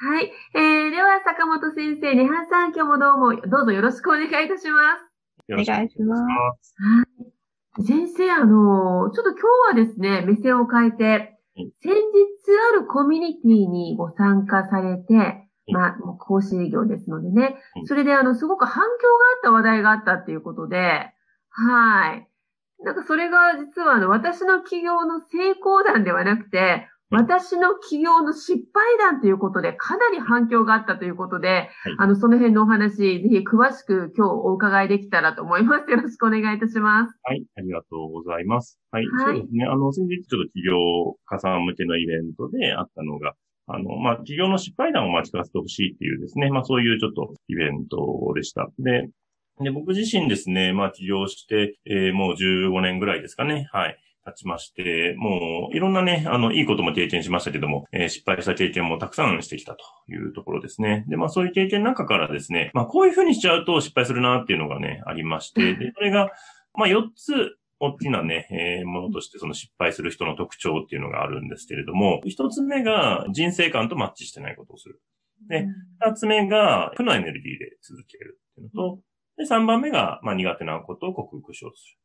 はい、えー、では坂本先生根葉さん今日もどうもどうぞよろしくお願いいたしますお願いします。はい。先生、あの、ちょっと今日はですね、目線を変えて、先日あるコミュニティにご参加されて、まあ、もう講師営業ですのでねう、んそれであの、すごく反響があった話題があったっていうことで、はい。なんかそれが実はあの、私の企業の成功談ではなくて、私の企業の失敗談ということで、かなり反響があったということで、あの、その辺のお話、ぜひ詳しく今日お伺いできたらと思います。よろしくお願いいたします。はい、ありがとうございます。はい、はいそうですね。あの、先日ちょっと企業家さん向けのイベントであったのが、あの、まあ、企業の失敗談を待ち聞かせてほしいっていうですね、まあ、そういうちょっとイベントでした。で、で僕自身ですね、まあ、起業して、えーもう15年ぐらいですかね。はい。経ちまして、もういろんなね、あの、いいことも経験しましたけども、えー失敗した経験もたくさんしてきたというところですね。で、まあそういう経験の中からですね、まあこういうふうにしちゃうと失敗するなっていうのがね、ありまして、で、それが、まあ4つ大きなね、えーものとしてその失敗する人の特徴っていうのがあるんですけれども、一つ目が人生観とマッチしてないことをする。で二つ目が負のエネルギーで続けるっていうのと、で、三番目が、まあ苦手なことを克服しようとす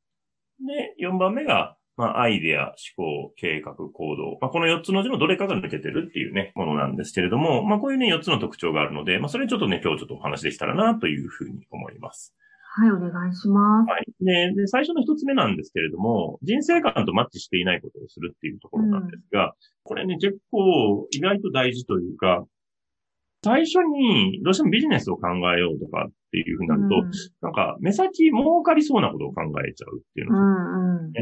る。で、四番目が、まあ、アイデア、思考、計画、行動。まあ、この4つのうちのどれかが抜けてるっていうね、ものなんですけれども、まあ、こういうね、4つの特徴があるので、まあ、それちょっとね、今日ちょっとお話できたらな、というふうに思います。はい、お願いします。はい。で、で最初の1つ目なんですけれども、人生観とマッチしていないことをするっていうところなんですが、これね、結構意外と大事というか、最初にどうしてもビジネスを考えようとかっていうふうになると、なんか目先儲かりそうなことを考えちゃうっていううのん、うん。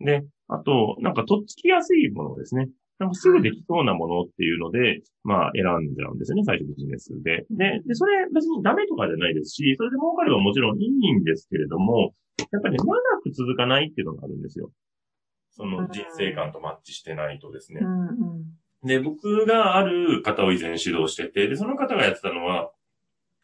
ねで、あと、なんかとっつきやすいものですね。なんかすぐできそうなものっていうので、まあ選んじゃうんですよね、最初ビジネスで。で、で、それ別にダメとかじゃないですし、それで儲かればもちろんいいんですけれども、やっぱりね、長く続かないっていうのがあるんですよ。その人生観とマッチしてないとですねう。ん、うん。で、僕がある方を以前指導してて、で、その方がやってたのは、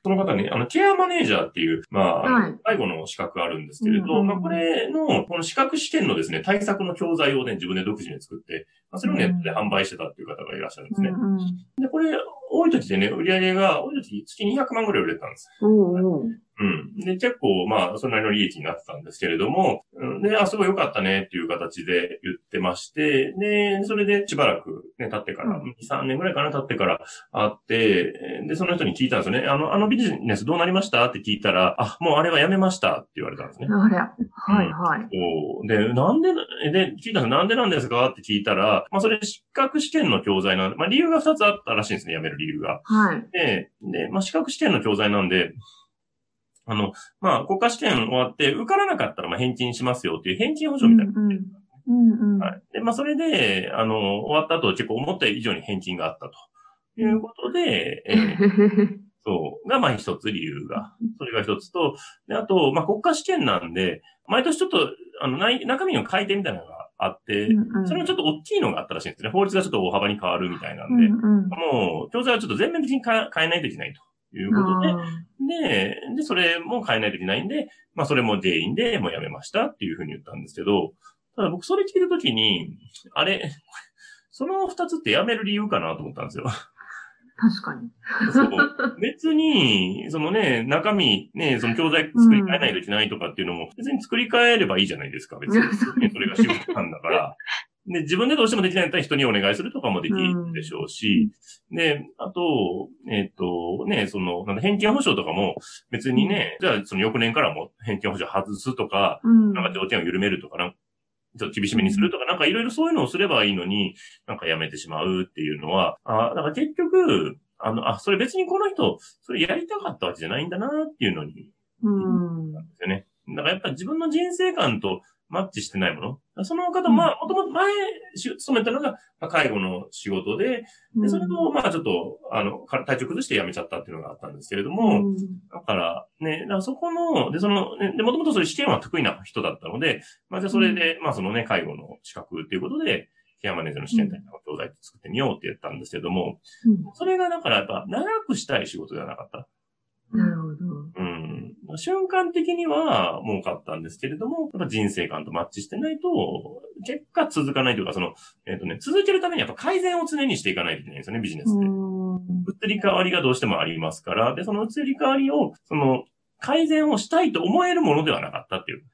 その方ね、あの、ケアマネージャーっていう、まあ、はい介護の資格があるんですけれど、うんうんまあ、これの、この資格試験のですね、対策の教材をね、自分で独自に作って、まあ、それをネットで販売してたっていう方がいらっしゃるんですね。うん、で、これ、多い時でね、売り上げが、多い時月200万ぐらい売れたんです。うん。おうおう。うん。で、結構、まあ、それなりの利益になってたんですけれども、うんで、あ、すごい良かったねっていう形で言ってまして、で、それでしばらくね、経ってから、う2、3年ぐらいかな経ってから会って、で、その人に聞いたんですよね。あの、あのビジネスどうなりましたって聞いたら、あ、もうあれはやめましたって言われたんですね。あれ、はい、はい。そうで、なんで、で、聞いたんですなんでなんですかって聞いたら、まあ、それ資格試験の教材なんで、まあ、理由が2つあったらしいんですね、やめる理由が。はい。で、で、まあ、資格試験の教材なんで、あの、まあ、国家試験終わって、受からなかったら、まあ、返金しますよっていう返金保証みたいな。うん、うん。うん、はい。で、まあ、それで、あの、終わった後、結構思った以上に返金があったと。いうことで、えー そう、が、まあ、一つ理由が。それが一つと、で、あと、まあ、国家試験なんで、毎年ちょっと、あの、内中身の改定みたいなのがあって、うん、それもちょっと大きいのがあったらしいんですね。法律がちょっと大幅に変わるみたいなんで、うん、うん。もう、教材はちょっと全面的に変え変えないといけないということで、で、で、それも変えないといけないんで、まあそれも原因でもうやめましたっていうふうに言ったんですけど、ただ僕それ聞いたときに、あれ、その二つってやめる理由かなと思ったんですよ。確かに。別に、そのね、中身、ね、その教材作り変えないといけないとかっていうのも、別に作り変えればいいじゃないですか、別に。ねそれが仕事なんだから。で、自分でどうしてもできないんだったら人にお願いするとかもできるでしょうし、で、あと、えっ、と、ね、その、なん返金保証とかも別にね、じゃあその翌年からも返金保証外すとか、うん。なんか条件を緩めるとか、なんかちょっと厳しめにするとか、なんかいろいろそういうのをすればいいのに、なんかやめてしまうっていうのは、あだから結局、あの、あ、それ別にこの人、それやりたかったわけじゃないんだなっていうのに、うん。なんですよね。だからやっぱ自分の人生観とマッチしてないもの？その方、まあ、もともと前、し勤めたのが、まあ介護の仕事で、で、それと、まあちょっと、あの、か体調崩して辞めちゃったっていうのがあったんですけれども、うんだから、ね、だからそこの、で、その、ねで、もともとそういう試験は得意な人だったので、まあじゃあそれで、まあそのね、介護の資格っていうことで、ケアマネージャーの試験対策教材作ってみようって言ったんですけれども、それがだからやっぱ長くしたい仕事ではなかった？なるほど。うん。瞬間的には儲かったんですけれども、やっぱ人生観とマッチしてないと、結果続かないというか、その、えっ、とね、続けるためにやっぱ改善を常にしていかないといけないんですよね、ビジネスって。うん。移り変わりがどうしてもありますから、で、その移り変わりを、その、改善をしたいと思えるものではなかったっていう、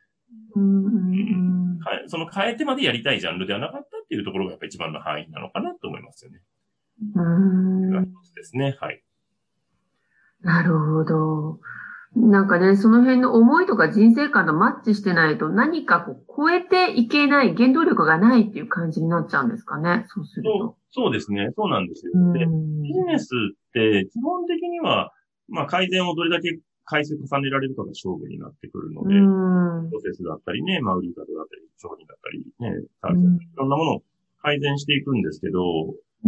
うん。うん。かその変えてまでやりたいジャンルではなかったっていうところがやっぱ一番の範囲なのかなと思いますよね。うん。ですね。はい。なるほど。なんかね、その辺の思いとか人生観とマッチしてないと何かこう超えていけない原動力がないっていう感じになっちゃうんですかね。そうするそうと。そうですね。そうなんですよ。うんで、ビジネスって基本的には、まあ改善をどれだけ回数重ねられるかが勝負になってくるので、うん。プロセスだったりね、まあ売り方だったり、商品だったり、ね、サービスだったり、いろんなものを改善していくんですけど、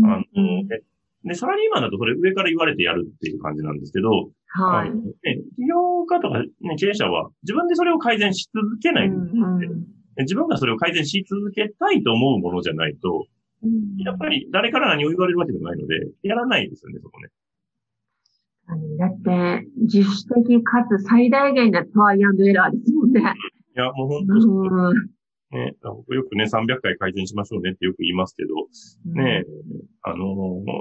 あの、でで、サラリーマンだとそれ上から言われてやるっていう感じなんですけど、はい。あのね、企業家とか、ね、経営者は自分でそれを改善し続けない、うんで自分がそれを改善し続けたいと思うものじゃないと、うんやっぱり誰から何を言われるわけでもないので、やらないですよね、そこね。だって、自主的かつ最大限なトライアンドエラーですもんね。いや、もう本当うん。ね、僕よくね、300回改善しましょうねってよく言いますけど、ね、あの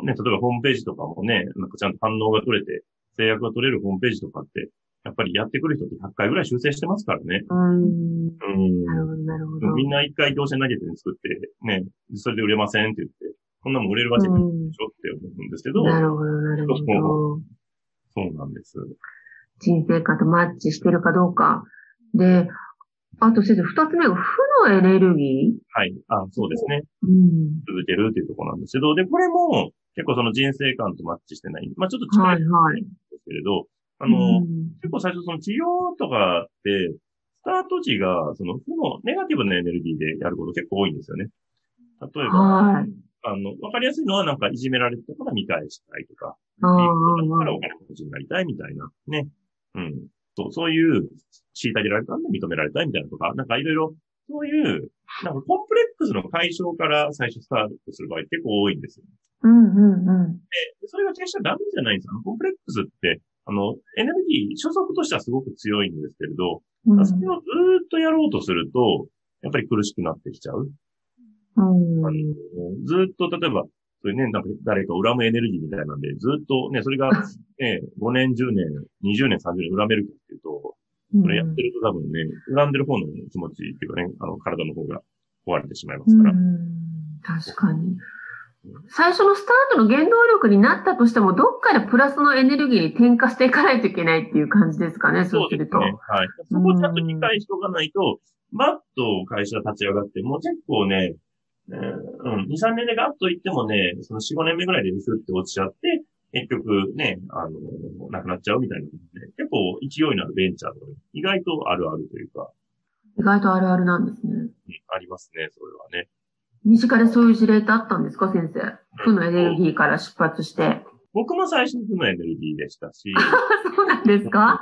ね、例えばホームページとかもね、なんかちゃんと反応が取れて、制約が取れるホームページとかって、やっぱりやってくる人って100回ぐらい修正してますからね。うん。うん。なるほど、なるほど。みんな一回業者投げて作って、ね、それで売れませんって言って、こんなもん売れるわけないでしょって思うんですけど、なるほど、なるほど。そうなんです。人生観とマッチしてるかどうか。で、あと先生、二つ目が負のエネルギはい。あ、そうですね。ーうん。続けるっていうところなんですけど、で、これも結構その人生観とマッチしてない。まあちょっと近はいい、んはい。ですけれど、ああの、結構最初その治療とかって、スタート時が、その負のネガティブなエネルギーでやること結構多いんですよね。例えば、はい。あの、わかりやすいのはなんかいじめられてたから見返したいとか、ああ、だからお金持ちになりたいみたいな、ね。うん。そう、そういう、虐げられたんで認められたいみたいなとか、なんかいろいろ、そういう、なんかコンプレックスの解消から最初スタートする場合結構多いんですよ。うん、うん、うん。でそれが決してダメじゃないんですよ。コンプレックスって、あの、エネルギー、所属としてはすごく強いんですけれど、うんそれをずーっとやろうとすると、やっぱり苦しくなってきちゃう。うんあのずーっと、例えば、そういうね、なんか誰か恨むエネルギーみたいなんで、ずーっとね、それが、ね、5年、10年、20年、30年恨めるかっていうと、それやってると多分ね、恨んでる方の気持ちっていうかね、あの、体の方が壊れてしまいますから。うん確かに。最初のスタートの原動力になったとしても、どっかでプラスのエネルギーに転化していかないといけないっていう感じですかね、そうすると。ね。はい。そこをちゃんと理解しとかないと、バッと会社立ち上がって、もう結構ね、えーうん、2、3年でガッといってもね、その4、5年目ぐらいでスって落ちちゃって、結局ね、あの、なくなっちゃうみたいな、ね。結構勢いのあるベンチャーとか、意外とあるあるというか、意外とあるあるなんですね。うんありますね、それはね。身近でそういう事例ってあったんですか、先生？負のエネルギーから出発して。僕も最初負のエネルギーでしたし、そうなんですか？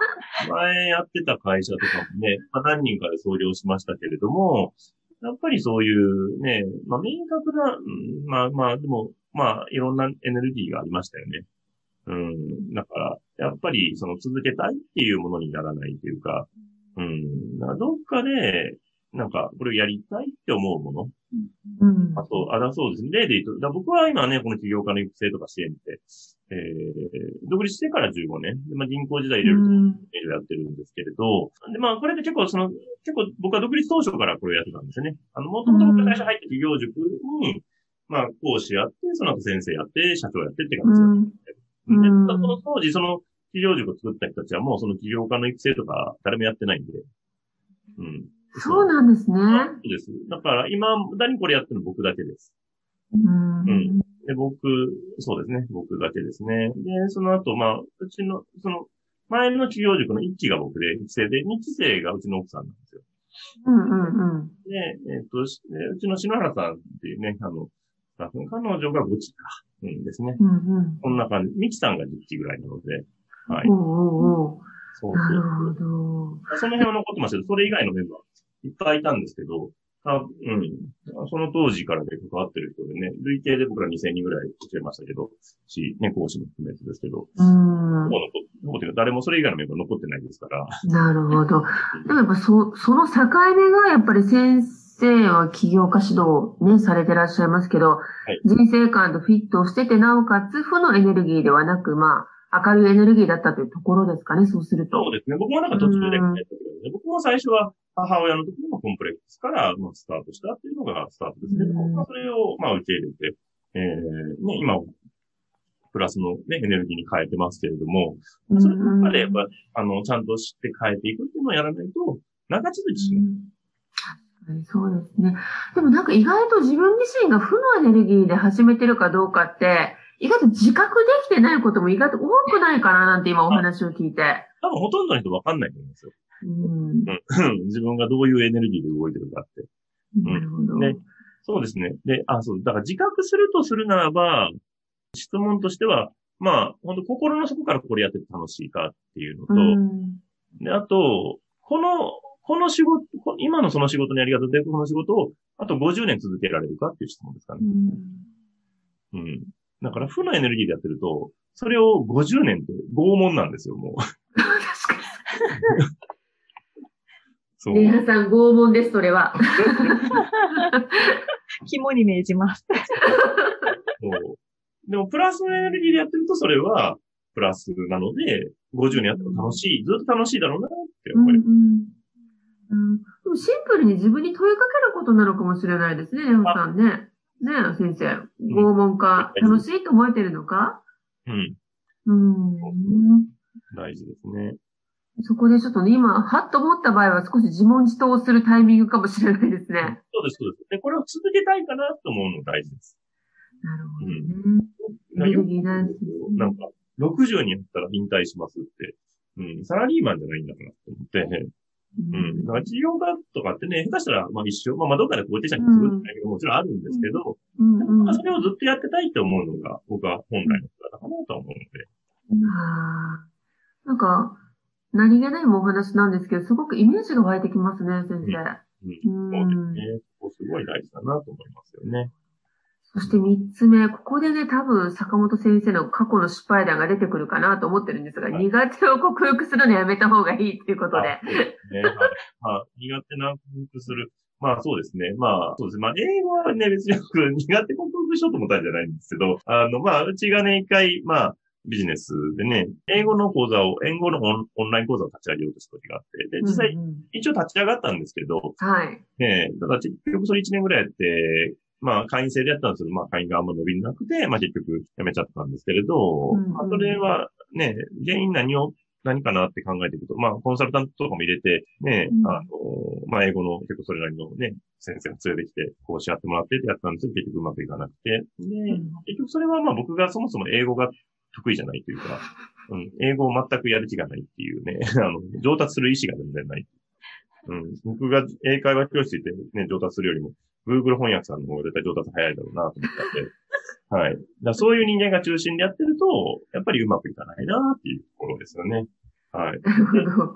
前やってた会社とかもね、まあ、何人かで創業しましたけれども、やっぱりそういうね、まあ明確な、うんまあまあでも、まあいろんなエネルギーがありましたよね。うん。だから、やっぱりその続けたいっていうものにならないというか、うん。どっかで、なんか、これをやりたいって思うもの。うん。あと、あ、だそうですね。例で言うと、だ僕は今ね、この起業家の育成とか支援って、えー、独立してから15年。でまあ、銀行時代入れると、うんやってるんですけれど、で、まあ、これで結構その、結構僕は独立当初からこれをやってたんですよね。あの、もともと僕が最初入った企業塾に、まあ、講師やって、その後先生やって、社長やってって感じだったんでうんその当時、その企業塾を作った人たちはもうその起業家の育成とか誰もやってないんで。うん。そうなんですね。そうです。だから今、何これやってるの僕だけです。うん。うんで、僕、そうですね。僕だけですね。で、その後、まあ、うちの、その、前の企業塾の一期が僕で、一期生で、二期生がうちの奥さんなんですよ。うんうんうん。で、えっ、と、しえうちの篠原さんっていうね、あの、彼女が5期か。うんですね。うんうん。こんな感じ。ミキさんが10期ぐらいなので、はい。おうおうおうそうなるそう。ほど。その辺は残ってますけど、それ以外のメンバー、いっぱいいたんですけど、あうん。その当時からで関わってる人でね、累計で僕ら2000人ぐらい教えましたけど、し、ね、講師も含めてですけど、うん。誰もそれ以外のメンバー残ってないですから、なるほど。でもやっぱそ、その境目がやっぱり先生は起業家指導ね、されてらっしゃいますけど、い人生観とフィットをしてて、なおかつ負のエネルギーではなく、まあ、明るいエネルギーだったというところですかね、そうすると。そうですね。僕もなんか途中で書いたけどね、僕も最初は母親の時のコンプレックスから、まあ、スタートしたっていうのがスタートですけど、うんまあ、それを、まあ、受け入れて、えー、ね、今、プラスのね、エネルギーに変えてますけれども、うんそれまでやっぱ、あの、ちゃんと知って変えていくっていうのをやらないと、長続きしない。うんそうですね。でもなんか意外と自分自身が負のエネルギーで始めてるかどうかって、意外と自覚できてないことも意外と多くないかななんて今お話を聞いて。多分ほとんどの人わかんないと思うんですよ。うん。うん 自分がどういうエネルギーで動いてるかって。なるほど。ねそうですね。で、あ、そう、だから自覚するとするならば、質問としては、まあ、本当心の底からこれやってて楽しいかっていうのと、うんで、あと、この、この仕事、こ今のその仕事のやり方で、この仕事を、あと50年続けられるかっていう質問ですかね。うん。だから、負のエネルギーでやってると、それを50年って拷問なんですよ、もう。確かそう。に。レイハさん、拷問です、それは。肝に銘じます。そうでも、プラスのエネルギーでやってると、それは、プラスなので、50年やっても楽しい、ずっと楽しいだろうなって、やっぱり。うんうんうん、でもシンプルに自分に問いかけることなのかもしれないですね、レオさんね。ねえ、先生。拷問か、うん楽しいと思えてるのか？うん。うん。大事ですね。そこでちょっとね、今、はっと思った場合は少し自問自答をするタイミングかもしれないですね。そうです、そうです。で、これを続けたいかなと思うのが大事です。なるほどね。エネルギー大事ですねなんか、60になったら引退しますって。うん、サラリーマンじゃないんだからって思って、うん。だから企業家とかってね、下手したら、まあ一生、まあまあどっかでコーテーションにするんだけど、もちろんあるんですけど、うんうん。まあそれをずっとやってたいって思うのが、僕は本来の姿かなとは思うので。なんか、何気ないもお話なんですけど、すごくイメージが湧いてきますね、先生。うん。そうですね。そこすごい大事だなと思いますよね。そして三つ目、ここでね、多分坂本先生の過去の失敗談が出てくるかなと思ってるんですが、はい苦手を克服するのやめた方がいいっていうことでですね。はい。はい。苦手な克服する。まあそうですね。まあそうですね。まあ英語はね、別に僕苦手克服しようと思ったんじゃないんですけど、あの、まあうちがね、一回、まあビジネスでね、英語の講座を、英語のオンオンライン講座を立ち上げようとした時があって、で、実際一応立ち上がったんですけど、はい。ね、だから結局それ1年ぐらいやって、まあ会員制でやったんですけど、まあ会員があんま伸びなくて、まあ結局やめちゃったんですけれど、うんうんまあそれはね、原因何を、何かなって考えていくと、まあコンサルタントとかも入れて、ね、うん。あの、まあ英語の結構それなりのね、先生が連れてきて、こうしやってもらってってやったんですけど、結局うまくいかなくて、で、結局それはまあ僕がそもそも英語が得意じゃないというか、うん、英語を全くやる気がないっていうね、あの、上達する意思が全然ない。うん、僕が英会話教室行ってね、上達するよりも、Google 翻訳さんの方が絶対上達早いだろうなと思ったんで、はい。だそういう人間が中心でやってると、やっぱりうまくいかないなっていうところですよね。はい。なるほど。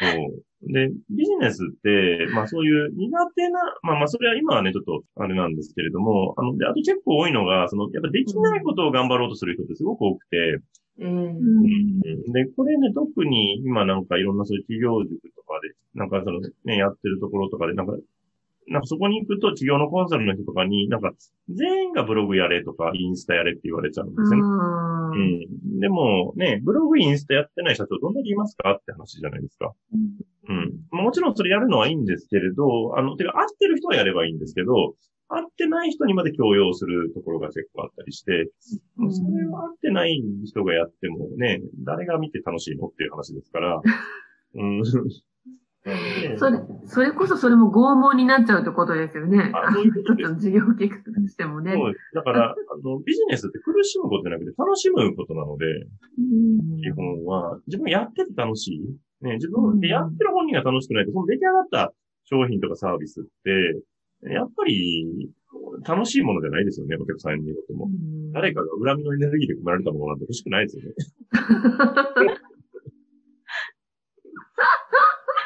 そう。で、ビジネスって、まあそういう苦手な、まあまあそれは今はね、ちょっとあれなんですけれども、あの、で、あと結構多いのが、その、やっぱできないことを頑張ろうとする人ってすごく多くて、えーうんで、これね、特に今なんかいろんなそういう企業塾とかでなんかそのね、やってるところとかで、なんか、なんかそこに行くと企業のコンサルの人とかに、なんか全員がブログやれとかインスタやれって言われちゃうんですよね。うんうん。でもね、ブログインスタやってない社長どんだけいますかって話じゃないですか。うん。もちろんそれやるのはいいんですけれど、あの、てか合ってる人はやればいいんですけど、合ってない人にまで強要するところが結構あったりして、うんそれは合ってない人がやってもね、誰が見て楽しいのっていう話ですから。うん。それ、それこそそれも拷問になっちゃうってことですよね。あそういうこと事業計画としてもね。そうですだから、あの、ビジネスって苦しむことじゃなくて楽しむことなので、うん基本は、自分がやってて楽しい。ね、自分でやってる本人が楽しくないと、その出来上がった商品とかサービスって、やっぱり、楽しいものじゃないですよね、お客さんにとっても。誰かが恨みのエネルギーで組まれたものなんて欲しくないですよね。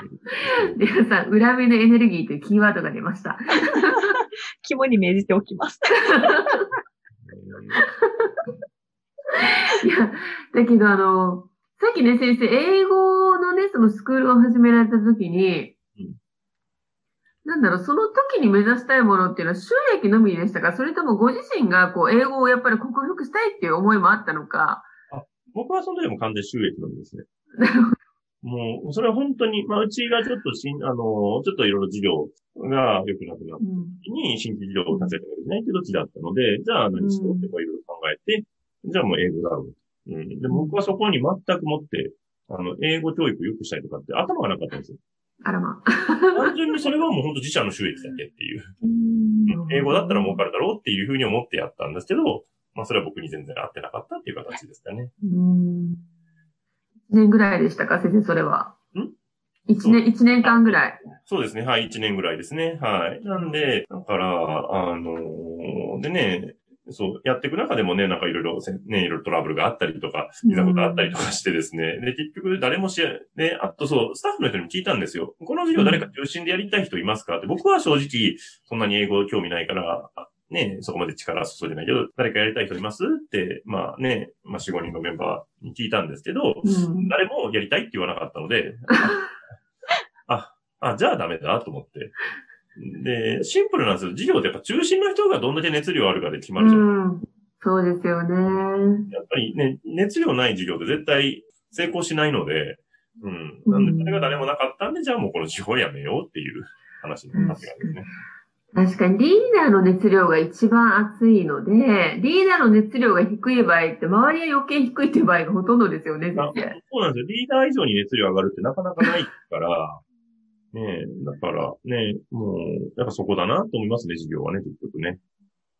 リアさん、恨みのエネルギーというキーワードが出ました。肝に銘じておきます。いや、だけどあの、さっきね、先生、英語のね、そのスクールを始められた時に、うんなんだろう、その時に目指したいものっていうのは収益のみでしたか？それともご自身がこう、英語をやっぱり克服したいっていう思いもあったのか？僕はその時も完全収益なんですね。なるほもう、それは本当に、まあ、うちがちょっとしん、あの、ちょっといろいろ事業が良くなくなった時に、新規事業を立ててなきゃいけないってどっちだったので、じゃあ何しようってこういろいろ考えて、じゃあもう英語だろう。うん。で、僕はそこに全くもって、あの、英語教育を良くしたいとかって頭がなかったんですよ。あらま。単純にそれはもう本当自社の収益だけっていう。英語だったら儲かるだろうっていうふうに思ってやったんですけど、まあそれは僕に全然合ってなかったっていう形ですかね。うん。一年ぐらいでしたか先生、それは。ん？一年、一年間ぐらい。そうですね。はい。1年ぐらいですね。はい。なんで、だから、あのーでね、そう、やっていく中でもね、なんかいろいろせ、ね、いろいろトラブルがあったりとか、いざことあったりとかしてですね。で、結局誰もし、ね、あとそう、スタッフの人にも聞いたんですよ。この授業誰か中心でやりたい人いますか？って、僕は正直、そんなに英語興味ないから、あね、そこまで力注いでないけど、誰かやりたい人いますって、まあね、まあ4、5人のメンバーに聞いたんですけど、うん。誰もやりたいって言わなかったので、あ、あ、じゃあダメだと思って。で、シンプルなんですよ。授業ってやっぱ中心の人がどんだけ熱量あるかで決まるじゃん。うん。そうですよね。やっぱりね、熱量ない授業って絶対成功しないので、うん。なんで、それが誰もなかったんで、じゃあもうこの授業やめようっていう話になってたんですね。確かにリーダーの熱量が一番熱いので、リーダーの熱量が低い場合って、周りは余計低いっていう場合がほとんどですよね、あ先生。そうなんですよ。リーダー以上に熱量上がるってなかなかないから、ねえ、だからね、もう、やっぱそこだなと思いますね、授業はね、結局ね。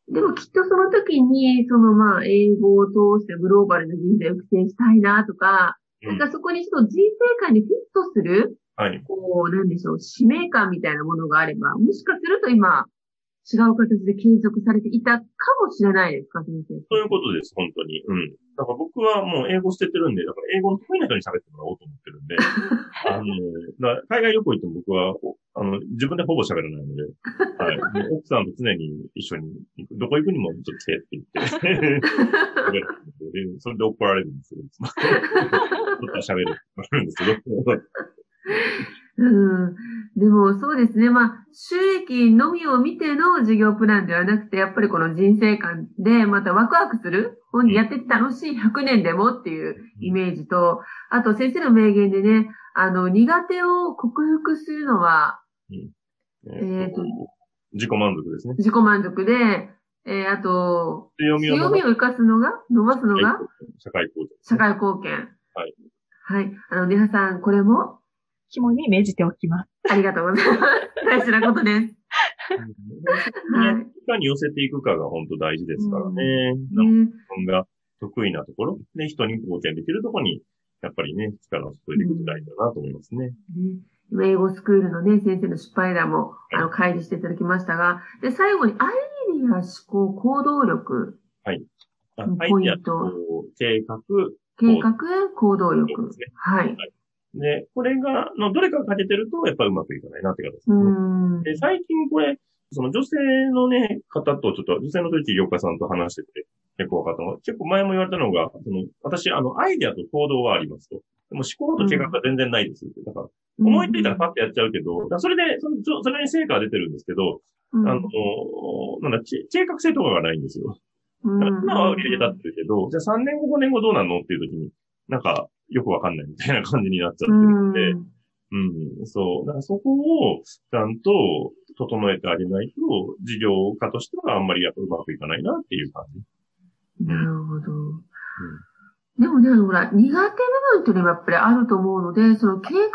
でもきっとその時に、そのまあ、英語を通してグローバルな人材を育成したいなとか、うんなんかそこにちょっと人生観にフィットする、はい。こう、なんでしょう、使命感みたいなものがあれば、もしかすると今、違う形で継続されていたかもしれないですか、先生。そういうことです、本当に。うん。だから僕はもう英語捨ててるんで、だから英語の得意な人に喋ってもらおうと思ってるんで、あの、海外旅行行っても僕は、おあの、自分でほぼ喋らないので、はい。もう奥さんと常に一緒に行く、どこ行くにもちょっと来てって言って、それで怒られるんですよ。ちょっと喋るんですけど、うん。でもそうですね。まあ、収益のみを見ての事業プランではなくて、やっぱりこの人生観でまたワクワクする、本にやってて楽しい100年でもっていうイメージと、あと先生の名言でね、あの、苦手を克服するのはえーと自己満足ですね。自己満足で、えー、あと、強みを強みを生かすのが、伸ばすのが、社会貢献。社会貢献。はい。はい。あの、ネハさん、これも肝に銘じておきます。ありがとうございます。大事なことです。はい。いかに寄せていくかが本当大事ですからね。ね自分が得意なところ、で、人に貢献できるところに、やっぱりね、力を注いでいくと大事だなと思いますね。ね今英語スクールのね、先生の失敗談も、あの、開示していただきましたが、で、最後にアイディア、思考、行動力、あうんアイディアポイントと計画。計画、行動力ですね。はい。で、これが、のどれかが欠けてると、やっぱりうまくいかないなって形ですうね。ん。で、最近これ、その女性のね、方とちょっと、女性の取引業家さんと話してて、結構分かったのが、結構前も言われたのが、その、私、あの、アイデアと行動はありますと。でも思考と計画が全然ないですって。だから、思いついたらパッとやっちゃうけど、それで、そのそれに成果が出てるんですけど、うん、あの、なんだ、計画性とかがないんですよ。今は売り上げ立ってるけど、じゃあ3年後、5年後どうなんのっていう時に、なんか、よくわかんないみたいな感じになっちゃってるんで、うん、そう。だからそこを、ちゃんと整えてあげないと、事業家としてはあんまりやっぱうまくいかないなっていう感じ。なるほど。うんでもね、ほら、苦手部分っていうのはやっぱりあると思うので、その計画が立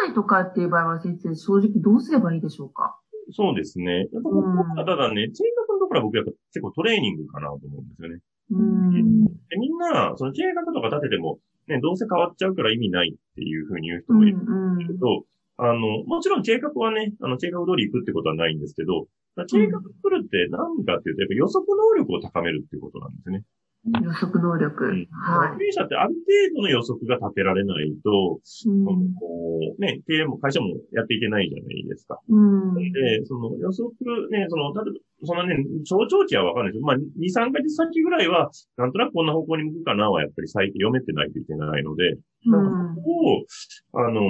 たないとかっていう場合は先生、正直どうすればいいでしょうか？そうですね。やっぱ僕はただね、計画のところは僕やっぱ結構トレーニングかなと思うんですよね。うん、でみんな、その計画とか立てても、ね、どうせ変わっちゃうから意味ないっていうふうに言う人もいるけど、あの、もちろん計画はね、あの、計画通り行くってことはないんですけど、計画作るって何かっていうと、やっぱ予測能力を高めるっていうことなんですね。予測能力。うん、はい。経営者ってある程度の予測が立てられないと、うん、こうね、経営も会社もやっていけないじゃないですか。うん、で、その予測、ね、その、例えば、そんなね、超長期はわかんないですけど、まあ、2、3ヶ月先ぐらいは、なんとなくこんな方向に向くかなは、やっぱり最近読めてないといけないので、うん、そこを、あの、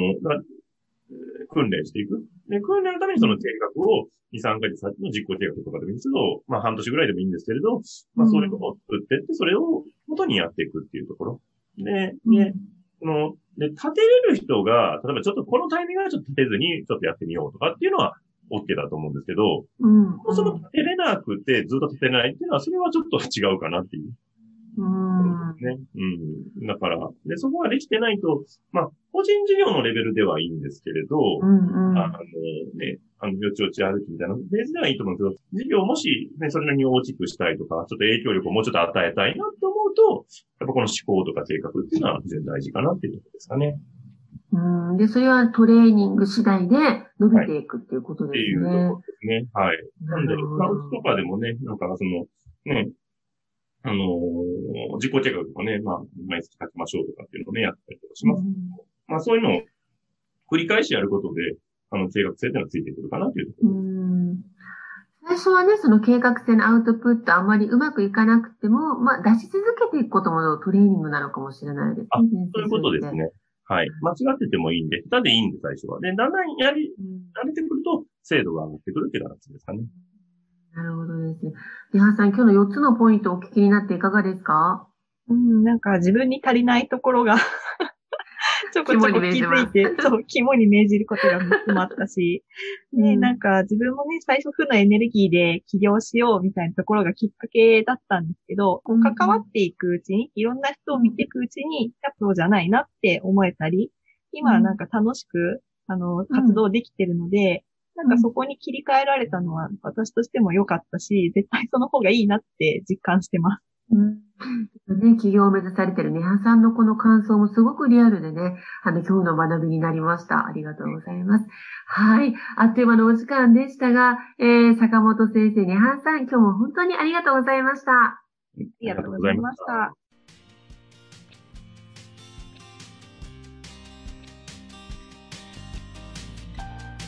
訓練していく。で、訓練のためにその計画を2、3ヶ月先の実行計画とかでもいいんですけど、まあ半年ぐらいでもいいんですけれど、まあそういうことを作ってって、それを元にやっていくっていうところ。で、で、その、で、立てれる人が、例えばちょっとこのタイミングはちょっと立てずにちょっとやってみようとかっていうのは OK だと思うんですけど、うん、その立てれなくてずっと立てないっていうのは、それはちょっと違うかなっていう。うん。ね。うん。だから、で、そこができてないと、まあ、個人事業のレベルではいいんですけれど、うんうん、あの、ね、あの、よちよち歩きみたいなフェーズではいいと思うんですけど、事業をもし、ね、それなりに大きくしたいとか、ちょっと影響力をもうちょっと与えたいなと思うと、やっぱこの思考とか計画っていうのは非常に大事かなっていうところですかね。うん。で、それはトレーニング次第で伸びていくっていうことですね。はい、っていうところですね。はい。なんで、まあ、うちとかでもね、なんかその、ね、あのー、実行計画とかね、まあ、毎月書きましょうとかっていうのをね、やったりとかします。うん、まあ、そういうのを繰り返しやることで、あの、計画性っていうのはついてくるかなというところ。最初はね、その計画性のアウトプットあんまりうまくいかなくても、まあ、出し続けていくこともトレーニングなのかもしれないですね。あ、そういうことですね。はい。間違っててもいいんで、下手でいいんで、最初は。で、だんだんやり、慣れてくると、精度が上がってくるっていう形ですかね。なるほどです。ね。リハさん、今日の4つのポイントをお聞きになっていかがですか？うん、なんか自分に足りないところが ちょこちょこ気づいて、そう、肝に銘じることが3つもあったし、ね、なんか自分もね、最初負のエネルギーで起業しようみたいなところがきっかけだったんですけど、うん、関わっていくうちに、いろんな人を見ていくうちに、やそうじゃないなって思えたり、今はなんか楽しく、あの、活動できてるので、なんかそこに切り替えられたのは私としても良かったし、絶対その方がいいなって実感してます。うん。ね、起業を目指されてるネハさんのこの感想もすごくリアルでね、あの、今日の学びになりました。ありがとうございます。はい。あっという間のお時間でしたが、えー、坂本先生、ネハさん、今日も本当にありがとうございました。ありがとうございました。